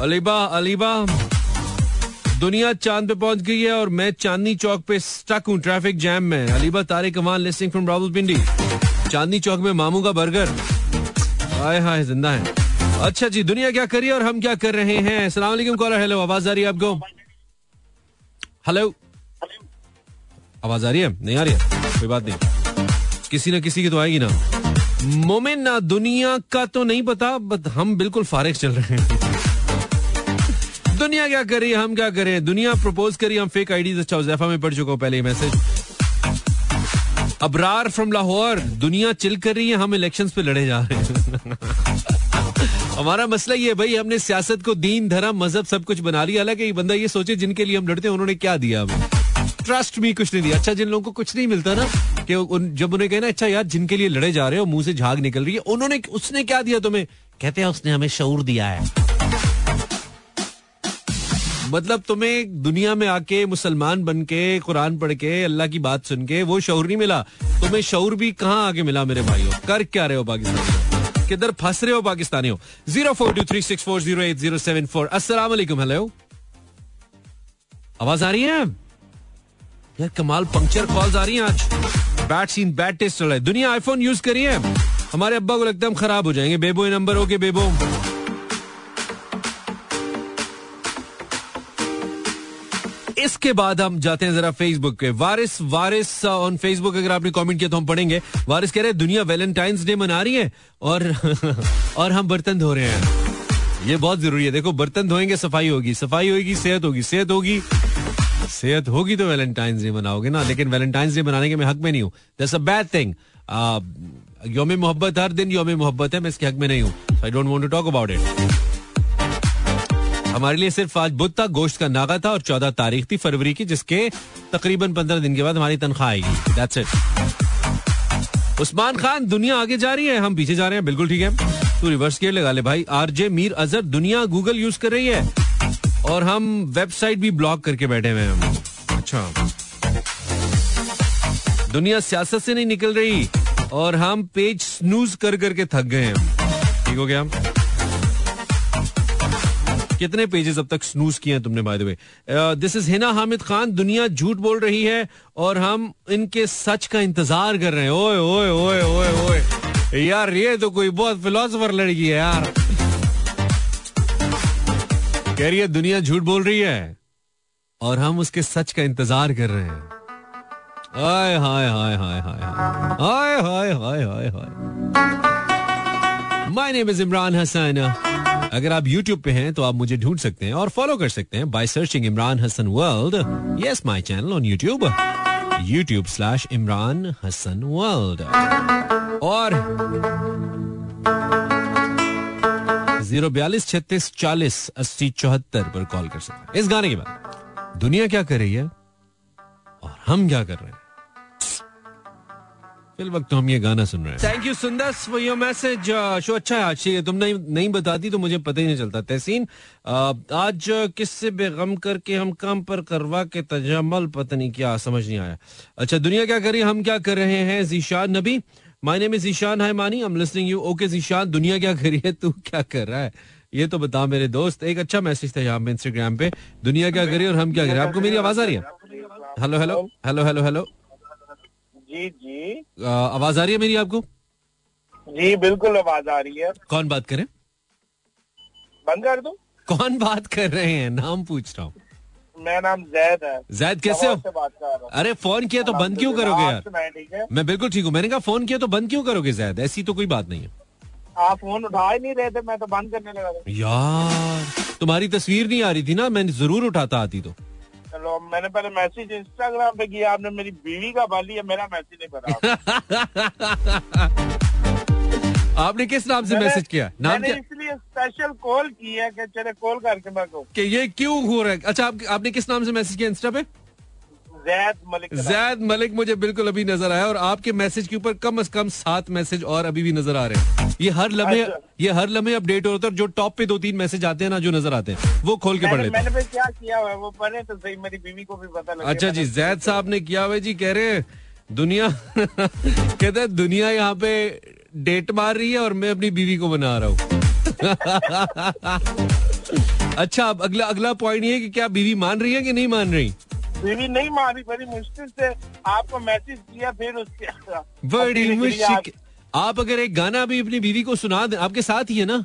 अलीबा अलीबा, दुनिया चाँद पे पहुँच गई है और मैं चांदनी चौक पे स्टक हूँ ट्रैफ़िक जैम में। अलीबा, तारे कमाल लिस्टिंग फ्रॉम रावलपिंडी। चांदनी चौक में मामू का बर्गर हाय हाय, ज़िंदा है। अच्छा जी, दुनिया क्या करी और हम क्या कर रहे हैं? अस्सलाम कॉलर हेलो आवाज़ आ रही है आपको? हेलो आवाज़ आ रही है? नहीं आ रही है? कोई बात नहीं। किसी ना किसी की तो आएगी ना। मोमिन दुनिया का तो नहीं पता, बट हम बिल्कुल फारिग चल रहे हैं। दुनिया क्या कर, हम क्या करें? दुनिया प्रपोज करी, हम फेक आईडीज अच्छा उजैफा में पढ़ चुका हूँ, पहले मैसेज अबरार फ्रॉम लाहौर, दुनिया चिल कर रही है, हम इलेक्शंस पे लड़े जा रहे हैं। हमारा मसला ये भाई, हमने सियासत को दीन, धर्म, मज़हब सब कुछ बना लिया। हालाँकि बंदा ये सोचे, जिनके लिए हम लड़ते हैं, उन्होंने क्या दिया हमें? ट्रस्ट भी कुछ नहीं दिया। अच्छा जिन लोगों को कुछ नहीं मिलता ना कि उन, जब उन्हें कहना अच्छा यार जिनके लिए लड़े जा रहे हो मुँह से झाग निकल रही है उन्होंने उसने क्या दिया तुम्हें? कहते हैं उसने हमें शऊर दिया है। मतलब तुम्हें दुनिया में आके मुसलमान बन के कुरान पढ़ के अल्लाह की बात सुन के वो शौर नहीं मिला। तुम्हें शौर भी कहाँ आके मिला मेरे भाइयों? कर क्या रहे हो पाकिस्तान? किधर फंस रहे हो पाकिस्तानी हो? Zero four two three six four zero eight zero seven four. अस्सलाम हेलो। आवाज़ आ रही है? यार, कमाल पंक्चर कॉल्स आ रही हैं आज। बैड सीन बैड टेस्ट चल रहा है। दुनिया आईफोन यूज़ करिए हमारे अब्बा को लगता है हम खराब हो जाएँगे। Bebo number okay Bebo. इसके बाद हम जाते हैं जरा फेसबुक पे। वारिस वारिस ऑन फेसबुक अगर आपने कमेंट किया तो हम पढ़ेंगे। वारिस कह रहे हैं, दुनिया वैलेंटाइंस डे मना रही है और और हम बर्तन धो रहे हैं। ये बहुत ज़रूरी है। देखो, बर्तन धोएँगे, सफ़ाई होगी। सफ़ाई होगी, सेहत होगी। सेहत होगी। सेहत होगी तो वैलेंटाइंस डे मनाओगे ना, लेकिन वैलेंटाइंस डे मनाने के मैं हक में नहीं हूँ। अ बैड थिंग योम मोहब्बत हर दिन योम मोहब्बत है, मैं इसके हक में नहीं हूँ। I don't want to talk about it हमारे लिए सिर्फ़ आज बुध था, गोश्त का नागा था और चौदह तारीख थी फरवरी की, जिसके तकरीबन पंद्रह दिन के बाद हमारी तनख्वाह आएगी। दैट्स इट उस्मान खान, दुनिया आगे जा रही है, हम पीछे जा रहे हैं, बिल्कुल ठीक है। तू रिवर्स गेयर लगा ले भाई। आरजे मीर अजहर, दुनिया गूगल यूज़ कर रही है। और हम वेबसाइट भी ब्लॉक करके बैठे हुए हैं अच्छा। दुनिया सियासत से नहीं निकल रही और हम पेज स्नूज कर करके थक गए हैं। ठीक हो गया? कितने पेजेस अब तक स्नूज किए हैं तुमने by the way this is Hina Hamid Khan, दुनिया झूठ बोल रही है और हम इनके सच का इंतज़ार कर रहे हैं। ओए ओए ओए ओए ओए। यार, ये तो कोई बहुत फिलोसफर लड़की है यार। कह रही है, दुनिया झूठ बोल रही है। और हम उसके सच का इंतज़ार कर रहे हैं। Hi hi hi hi hi hi hi hi hi hi. My name is Imran Hasan अगर आप YouTube पे हैं तो आप मुझे ढूंढ सकते हैं और फॉलो कर सकते हैं by searching Imran Hasan world yes my channel on YouTube YouTube slash Imran Hasan world और ज़ीरो बयालीस छत्तीस चालीस अस्सी चौहत्तर पर कॉल कर सकते हैं। इस गाने के बाद दुनिया क्या कर रही है और हम क्या कर रहे हैं? फिल वक्त तो हम ये गाना सुन रहे हैं। Thank you Sundar for your message show अच्छा है आज तुम नहीं नहीं बताती तो मुझे पता ही नहीं चलता। तहसीन uh, आज किससे बेगम करके हम काम पर करवा के तजमल? पता नहीं क्या समझ नहीं आया। अच्छा दुनिया क्या कर रही है? हम क्या कर रहे हैं? Zeeshan Nabi my name is Ishan hi Mani I am listening you okay Zeeshan दुनिया क्या कर रही है? तू क्या कर रहा है? ये तो बता मेरे दोस्त एक अच्छा मैसेज था यहाँ पे इंस्टाग्राम पे। दुनिया क्या कर है और हम क्या कर रहे हैं? आपको मेरी आवाज़ आ रही है? Hello hello hello hello hello जी जी। आवाज़ आ रही है मेरी आपको? जी बिल्कुल आवाज़ आ रही है। कौन बात करे बंद कर दो? कौन बात कर रहे हैं? नाम पूछ रहा हूँ। मेरा नाम जैद है। जैद कैसे हो? बात कर रहा अरे फ़ोन किया तो बंद क्यों करोगे यार? मैं बिल्कुल ठीक हूँ। मैंने कहा फ़ोन किया तो बंद क्यों करोगे जैद? ऐसी तो कोई बात नहीं है। आप फ़ोन उठा ही नहीं रहे थे मैं तो बंद करने लगा था। यार तुम्हारी तस्वीर नहीं आ रही थी ना? मैंने ज़रूर उठाता आती तो। चलो मैंने पहले मैसेज इंस्टाग्राम पे किया आपने मेरी बीवी का बाली है मेरा मैसेज नहीं पता। आपने किस नाम से मैसेज किया? नाम क्या? इसलिए स्पेशल कॉल की है कि चले कॉल करके मैं कि ये क्यों हो रहा है? अच्छा आप, आपने किस नाम से मैसेज किया इंस्टा पे? जैद मलिक जैद मलिक मुझे बिल्कुल अभी नज़र आया और आपके मैसेज के ऊपर कम से कम सात मैसेज और अभी भी नज़र आ रहे हैं। ये हर लम्हे अच्छा। ये हर लम्हे अपडेट होता है जो टॉप पे दो तीन मैसेज आते हैं ना जो नज़र आते हैं वो खोल के पढ़ लेते हैं। मैंने क्या किया हुआ है वो पढ़े तो सही मेरी बीवी को भी पता लगे। अच्छा जी जैद साहब ने किया हुआ जी कह रहे हैं दुनिया कहते हैं दुनिया यहाँ पे डेट मार रही है और मैं अपनी बीवी को बना रहा हूँ। अच्छा अब अगला अगला पॉइंट ये है कि क्या बीवी मान रही है कि नहीं मान रही? बीवी नहीं मारी बड़ी मुश्किल से आपको मैसेज किया फिर उसके बड़ी मुश्किल। आप अगर एक गाना भी अपनी बीवी को सुना दें आपके साथ ही है ना?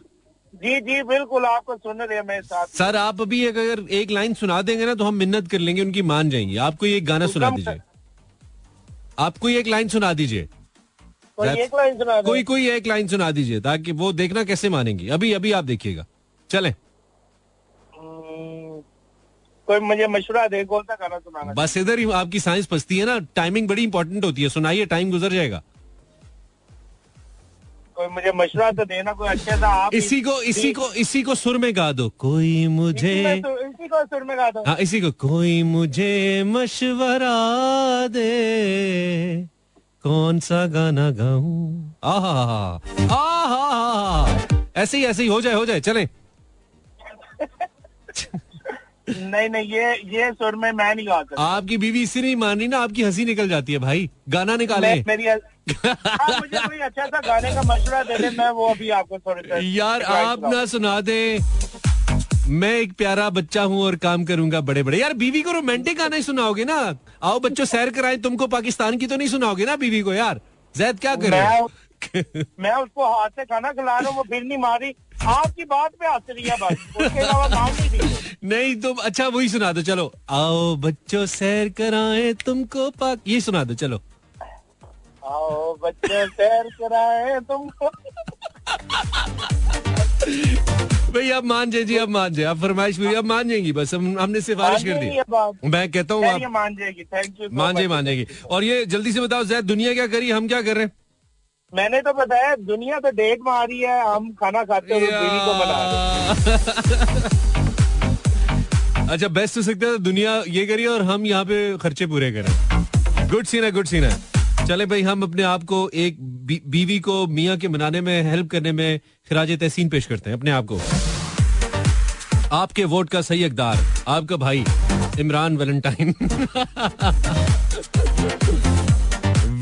जी जी बिल्कुल आपको सुन रहे हैं मेरे साथ। सर आप अभी अगर एक लाइन सुना देंगे ना तो हम मिन्नत कर लेंगे उनकी मान जाएँगी। आपको ये एक गाना सुना दीजिए। आपको ये एक लाइन सुना दीजिए। कोई एक लाइन सुना दो। कोई कोई एक लाइन सुना दीजिए ताकि वो देखना कैसे मानेंगी। अभी अभी आप देखिएगा। चले। हम्म, कोई मुझे मशवरा दे कौन सा गाना सुनाना बस इधर ही आपकी साइंस फंसती है ना टाइमिंग बड़ी इंपॉर्टेंट होती है। सुनाइए टाइम गुजर जाएगा। कोई मुझे मशुरा तो देना कोई अच्छा सा आप इसी को इसी को इसी को सुर में गा दो। कोई मुझे इसी को सुर में गा दो। हाँ इसी को। कोई मुझे मशवरा दे। कौन सा गाना गाऊं? आहा आहा ऐसे ही ऐसे ही हो जाए हो जाए चले। नहीं नहीं ये ये सुर में मैं नहीं गा सकता। आपकी बीवी इससे नहीं मान रही ना आपकी हँसी निकल जाती है भाई। गाना निकाले। मैं मेरी आप मुझे कोई अच्छा सा गाने का मशवरा दे दे मैं वो अभी आपको थोड़ी यार आप ना सुना दे। मैं एक प्यारा बच्चा हूँ और काम करूँगा बड़े बड़े यार बीवी को रोमांटिक गाना ही सुनाओगे ना? आओ बच्चों सैर कराए तुमको पाकिस्तान की तो नहीं सुनाओगे ना बीवी को यार? जैद क्या करे? मैं मैं उसको हाथ से खाना खिला रहा हूँ वो फिर नहीं मारी। आपकी बात पे हंस रही है बस उसके अलावा मान नहीं नहीं तुम अच्छा वही सुना दो चलो। आओ बच्चों सैर कराए तुमको पाक ये सुना दो चलो। आओ बच्चे सैर कराए तुमको भाई आप मान जाए जी अब मान जाए आप फरमाइश पूरी अब मान जाएँगी बस हम हमने सिफारिश कर दी। मैं कहता हूँ आप मान जाएगी। थैंक यू मान जाए मान जाएगी। और ये जल्दी से बताओ जैद दुनिया क्या करी हम क्या कर रहे हैं? मैंने तो बताया दुनिया तो डेट मारी है हम खाना खाते हुए बीवी को बना रहे अच्छा बेस्ट हो सकता है दुनिया ये करिए और हम यहाँ पे खर्चे पूरे करें गुड सीन है गुड सीन है। चले भाई हम अपने आप को एक बीवी को मियाँ के मनाने में हेल्प करने में खराज तहसीन पेश करते हैं अपने आप को। आपके वोट का सही हकदार आपका भाई इमरान वेलेंटाइन।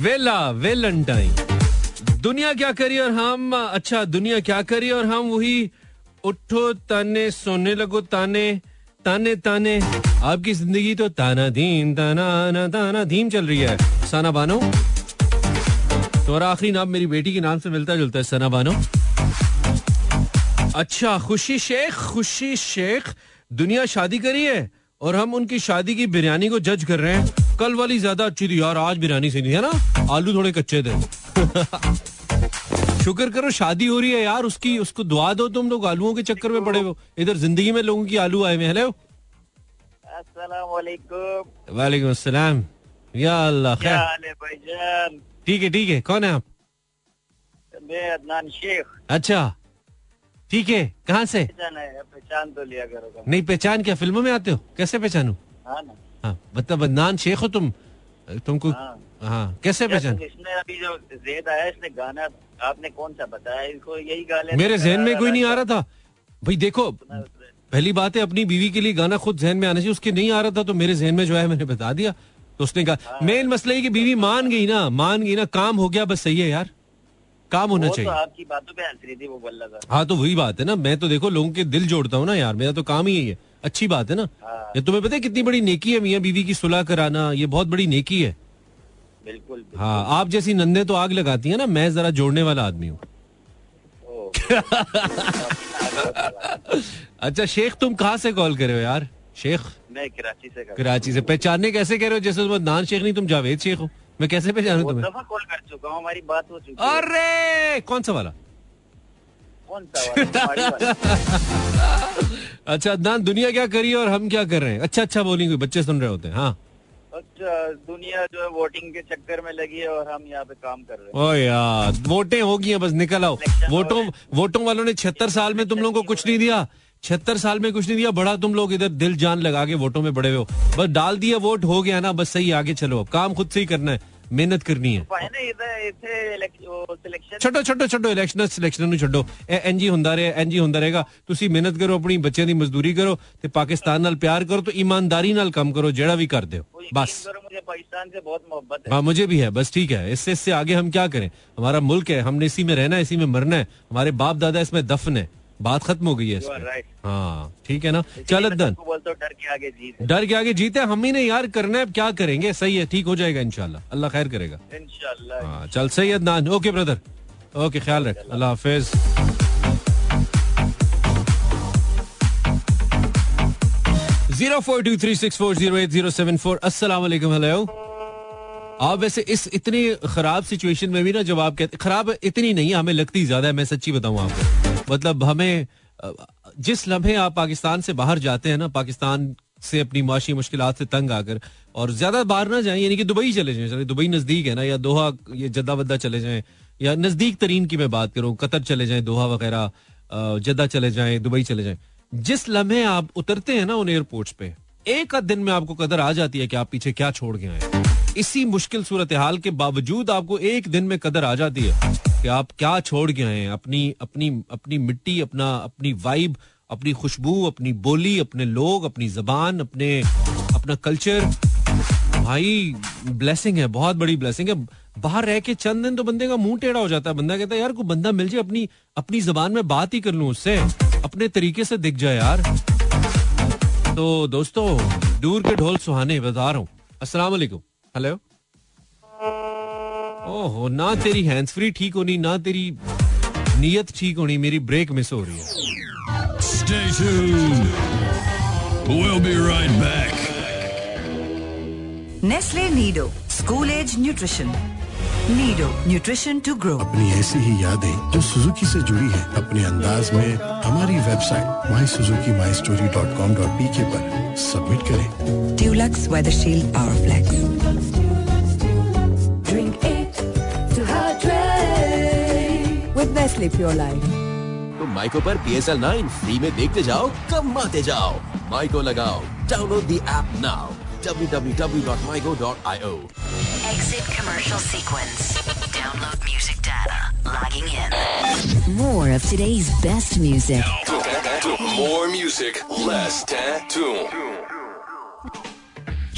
वेला वेलेंटाइन। दुनिया क्या करी और हम अच्छा दुनिया क्या करी और हम वही उठो ताने, सोने लगो ताने ताने ताने। आपकी ज़िंदगी तो ताना दीन, ताना, ना, ताना धीम चल रही है। साना बानो। तुम्हारा आखिरी नाम मेरी बेटी के नाम से मिलता जुलता है, सना बानो। अच्छा खुशी शेख खुशी शेख। दुनिया शादी करी है और हम उनकी शादी की बिरयानी को जज कर रहे हैं। कल वाली ज़्यादा अच्छी थी यार आज बिरयानी सही नहीं है ना? आलू थोड़े कच्चे थे। शुक्र करो शादी हो रही है यार उसकी उसको दुआ दो तुम लोग आलूओं के चक्कर में पड़े हो। इधर ज़िंदगी में लोगों की आलू आए हुए। हेलो। वालेकुम वालेकुम अस्सलाम। या अल्लाह खैर। ठीक है ठीक है। कौन है आप? मैं अदनान शेख। अच्छा। ठीक है कहाँ से? पहचान तो लिया करो नहीं पहचान क्या फ़िल्मों में आते हो? कैसे पहचानू? हाँ हाँ मतलब अदनान शेख हो तुम। तुमको हाँ। हाँ कैसे पहचान? इसमें अभी जो जेद आया इसने गाना आपने कौन सा बताया? इसको यही गाने मेरे जहन में कोई नहीं आ रहा था। भाई देखो पहली बात है अपनी बीवी के लिए गाना खुद जहन में आना चाहिए उसके नहीं आ रहा था तो मेरे जहन में जो है मैंने बता दिया। तो उसने कहा मेन मसला ये कि बीवी मान गई ना मान गई ना काम हो गया बस सही है यार। काम होना वो तो आपकी बातों पे हंस रही थी वो बल्ला हाँ तो वही बात है ना। मैं तो देखो लोगों के दिल जोड़ता हूँ ना यार। मेरा तो काम ही यही है। अच्छी बात है ना। हाँ। ये तुम्हें पता है कितनी बड़ी नेकी है मियाँ? बीवी की सुलह कराना ये बहुत बड़ी नेकी है। बिल्कुल बिल्कुल। हाँ आप जैसी नंदे तो आग लगाती है ना मैं जरा जोड़ने वाला आदमी हूँ। अच्छा शेख तुम कहाँ से कॉल करे हो यार? शेख? मैं कराची से कर कराची से। पहचानने कैसे कह रहे हो? जैसे नान शेख नहीं तुम जावेद शेख हो। मैं कैसे पहचानू तुम्हें? कॉल कर चुका हूँ हमारी बात हो चुकी है। अरे कौन सा वाला? कौन सा वाला? अच्छा अदनान दुनिया क्या करी है और हम क्या कर रहे हैं? अच्छा अच्छा बोलिंग कोई बच्चे सुन रहे होते हैं हाँ। अच्छा दुनिया जो है वोटिंग के चक्कर में लगी है और हम यहाँ पे काम कर रहे हैं। ओ यार वोटें होगी बस निकल आओ। वोटों वोटों वालों ने छिहत्तर साल में तुम लोगों को कुछ नहीं दिया। छिहत्तर साल में कुछ नहीं दिया बड़ा तुम लोग इधर दिल जान लगा के वोटों में बड़े हुए हो बस डाल दिया वोट हो गया ना बस सही आगे चलो काम खुद से ही करना है ਮਿਹਨਤ ਕਰਨੀ ਹੈ ਭਾਈ ਨਾ ਇਹਦਾ ਇੱਥੇ ਸਿਲੈਕਸ਼ਨ ਛੱਡੋ ਛੱਡੋ ਛੱਡੋ ਇਲੈਕਸ਼ਨ ਸਿਲੈਕਸ਼ਨ ਨੂੰ ਛੱਡੋ ਇਹ ਇੰਜ ਹੀ ਹੁੰਦਾ ਰਿਹਾ ਇੰਜ ਹੀ ਹੁੰਦਾ ਰਹੇਗਾ ਤੁਸੀਂ ਮਿਹਨਤ ਕਰੋ ਆਪਣੀ ਬੱਚਿਆਂ ਦੀ ਮਜ਼ਦੂਰੀ ਕਰੋ ਤੇ ਪਾਕਿਸਤਾਨ ਨਾਲ ਪਿਆਰ ਕਰੋ ਤੇ ਈਮਾਨਦਾਰੀ ਨਾਲ ਕੰਮ ਕਰੋ ਜਿਹੜਾ ਵੀ ਕਰਦੇ ਹੋ बस करो मुझे पाकिस्तान से बहुत मोहब्बत है हाँ मुझे भी है बस ठीक है इससे इससे आगे हम क्या करें हमारा मुल्क है हमने इसी में रहना है इसी में मरना है हमारे बाप दादा इसमें दफन है बात खत्म हो गई है इसमें। हाँ ठीक है ना? चलो डर के आगे जीते। डर के आगे जीते हम ही ने यार करना है क्या करेंगे? सही है ठीक हो जाएगा इनशाला अल्लाह खैर करेगा। इनशाला हाँ, चल सही अदनान ओके ब्रदर। ओके ख्याल रख। अल्लाह हाफिज। Zero four two three six four zero eight zero seven four. Aslam hello. आप वैसे इस इतनी खराब सिचुएशन में भी ना जब आप कहते खराब इतनी नहीं हमें लगती ज़्यादा है मैं सच्ची बताऊँ आपको। मतलब हमें जिस लम्हे आप पाकिस्तान से बाहर जाते हैं ना, पाकिस्तान से अपनी माशी मुश्किल से तंग आकर, और ज़्यादा बाहर ना जाए, यानी कि दुबई चले जाए, चले दुबई नज़दीक है ना, या दोहा, ये जद्दा वद्दा चले जाए, या नज़दीक तरीन की मैं बात करूँ, कतर चले जाए, दोहा वगैरह जद्दा चले जाए, दुबई चले जाए। जिस लम्हे आप उतरते हैं ना उन एयरपोर्ट्स पे, एक आध दिन में आपको कदर आ जाती है कि आप पीछे क्या छोड़ गए हैं। इसी मुश्किल सूरत हाल के बावजूद आपको एक दिन में कदर आ जाती है। कि आप क्या छोड़ गए हैं? अपनी अपनी अपनी मिट्टी, अपना, अपनी वाइब अपनी खुशबू, अपनी बोली, अपने लोग, अपनी जबान, अपने, अपना कल्चर भाई ब्लेसिंग है, बहुत बड़ी ब्लेसिंग है। बाहर रह के चंद दिन तो बंदे का मुँह टेढ़ा हो जाता है। बंदा कहता है, यार, कोई बंदा मिल जाए, अपनी अपनी जबान में बात ही कर लूँ उससे। अपने तरीके से दिख जाए यार। तो दोस्तों, दूर के ढोल सुहाने बता रहा हूँ। असला हेलो। ओहो ना तेरी हैंड्स फ्री ठीक होनी ना तेरी नीयत ठीक होनी मेरी ब्रेक मिस हो रही है Stay tuned. We'll be right back. Nestle Nido, school age nutrition. Nido, nutrition to grow. अपनी ऐसी ही यादें जो सुजुकी से जुड़ी है अपने अंदाज में हमारी website my Suzuki my story dot com dot P K पर सबमिट करें Dulux Weather Shield Power Flex. hydrate with Nestle Pure Life. तो माइको पर P S L nine free में देखते जाओ कमाते जाओ माइको लगाओ download the app now www.mygo.io Exit commercial sequence. Download music data. Logging in. More of today's best music. More music, less tattoo.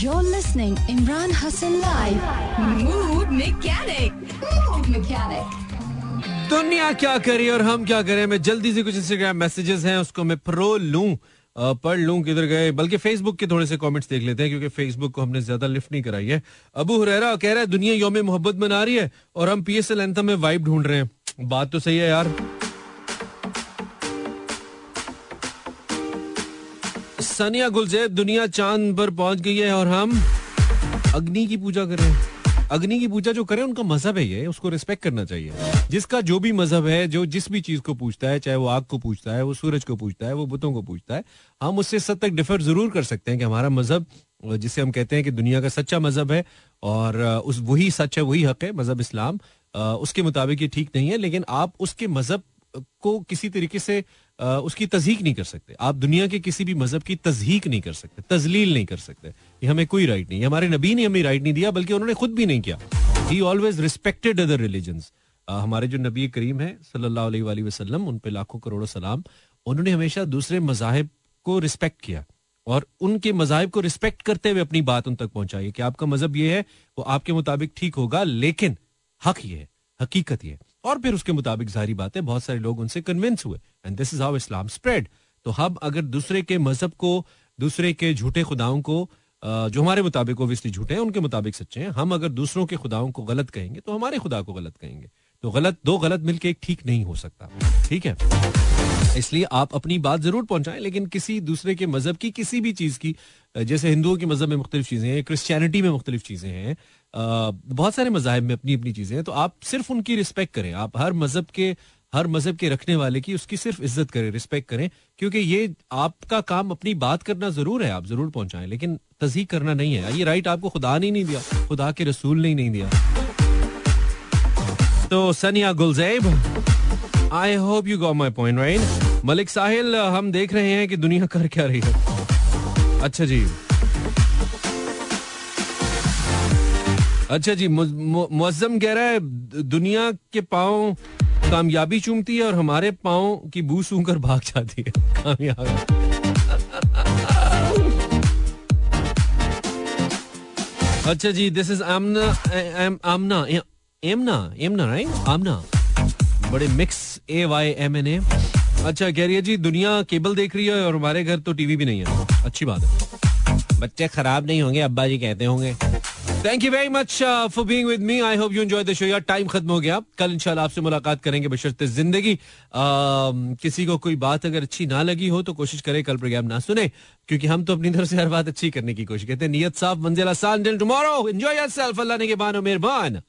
You're listening Imran Hassan Live. Mood Mechanic. Mood Mechanic. दुनिया क्या करे और हम क्या करें? मैं जल्दी से कुछ इंस्टाग्राम मैसेजेस हैं, उसको मैं प्रो लूँ पढ़ लूँ, किधर गए? बल्कि फेसबुक के थोड़े से कमेंट्स देख लेते हैं, क्योंकि फेसबुक को हमने ज़्यादा लिफ्ट नहीं कराई है। अबू हुरैरा कह रहा है, दुनिया योम मोहब्बत मना रही है और हम पी एस एल एंथम में वाइब ढूंढ रहे हैं। बात तो सही है यार। सनिया गुलजेब दुनिया चाँद पर पहुँच गई है और हम अग्नि की पूजा कर रहे हैं। अग्नि की पूजा जो करे, उनका मज़हब है ये, उसको रिस्पेक्ट करना चाहिए। जिसका जो भी मज़हब है, जो जिस भी चीज़ को पूछता है, चाहे वो आग को पूछता है, वो सूरज को पूछता है, वो बुतों को पूछता है, हम उससे सद तक डिफर ज़रूर कर सकते हैं कि हमारा मज़हब, जिसे हम कहते हैं कि दुनिया का सच्चा मज़हब है, और, उस वही सच है, वही हक है, मज़हब इस्लाम उसके मुताबिक ये ठीक नहीं है, लेकिन आप उसके मज़हब को किसी तरीके से उसकी तजहीक नहीं कर सकते। आप दुनिया के किसी भी मज़हब की तजहीक नहीं कर सकते, तजलील नहीं कर सकते। ये हमें कोई राइट नहीं हमारे नबी ने हमें राइट नहीं दिया, बल्कि उन्होंने खुद भी नहीं किया। He always respected other religions हमारे जो नबी करीम है, सल्लल्लाहु अलैहि उन पे लाखों करोड़ों सलाम, उन्होंने हमेशा दूसरे मजाहिब को रिस्पेक्ट किया। और उनके मजाहब को रिस्पेक्ट करते हुए अपनी बात उन तक पहुंचाई कि आपका मज़हब ये है, वो आपके मुताबिक ठीक होगा, लेकिन हक ये है, हकीकत ये है। और फिर उसके मुताबिक ज़ाहिर बात है बहुत सारे लोग उनसे कन्विंस हुए। And this is how Islam spread तो हम अगर दूसरे के मज़हब को, दूसरे के झूठे खुदाओं को जो हमारे मुताबिक ओबियसली झूठे हैं, उनके मुताबिक सच्चे हैं, हम अगर दूसरों के खुदाओं को गलत कहेंगे तो हमारे खुदा को गलत कहेंगे। तो गलत, दो गलत मिलके एक ठीक नहीं हो सकता। ठीक है? इसलिए आप अपनी बात ज़रूर पहुंचाएँ, लेकिन किसी दूसरे के मज़हब की, किसी भी चीज़ की, जैसे हिंदुओं के मज़हब में मुख्तलिफ़ चीज़ें हैं क्रिश्चियनिटी में मुख्तलिफ़ चीज़ें हैं बहुत सारे मजाहब में अपनी अपनी चीज़ें हैं तो आप सिर्फ़ उनकी रिस्पेक्ट करें। आप हर मज़हब के, हर मज़हब के रखने वाले की उसकी सिर्फ़ इज़्ज़त करें, रिस्पेक्ट करें, क्योंकि ये आपका काम अपनी बात करना ज़रूर है, आप ज़रूर पहुंचाएँ, लेकिन तस्दीक करना नहीं है। ये राइट, आपको खुदा ने नहीं दिया, खुदा के रसूल ने नहीं दिया। तो Sania Gulzaib I hope you got my point right Malik Sahil, हम देख रहे हैं कि दुनिया कर क्या रही है। अच्छा जी। अच्छा जी मुज- मु- मुअज्जम कह रहा है, दुनिया के पाओ कामयाबी चूमती है और हमारे पाओ की बू सूंघ कर भाग जाती है। कामयाबी। अच्छा जी this is Amna Amna Amna Emna right Amna बड़े mix A Y M N A अच्छा कह रही है जी, दुनिया केबल देख रही है और हमारे घर तो टीवी भी नहीं है। अच्छी बात है। बच्चे खराब नहीं होंगे, अब्बा जी कहते होंगे। Thank you very much for being with me I hope you enjoy the show यार टाइम खत्म हो गया। कल इंशाल्लाह आपसे मुलाकात करेंगे बशर्ते ज़िंदगी। Uh, किसी को कोई बात अगर अच्छी ना लगी हो तो कोशिश करें कल प्रोग्राम ना सुने क्योंकि हम तो अपनी तरफ़ से हर बात अच्छी करने की कोशिश करते हैं। नियत साफ़ मंजिल आसान टिल टुमारो एंजॉय योरसेल्फ अल्लाह ने के बानो मेहरबान।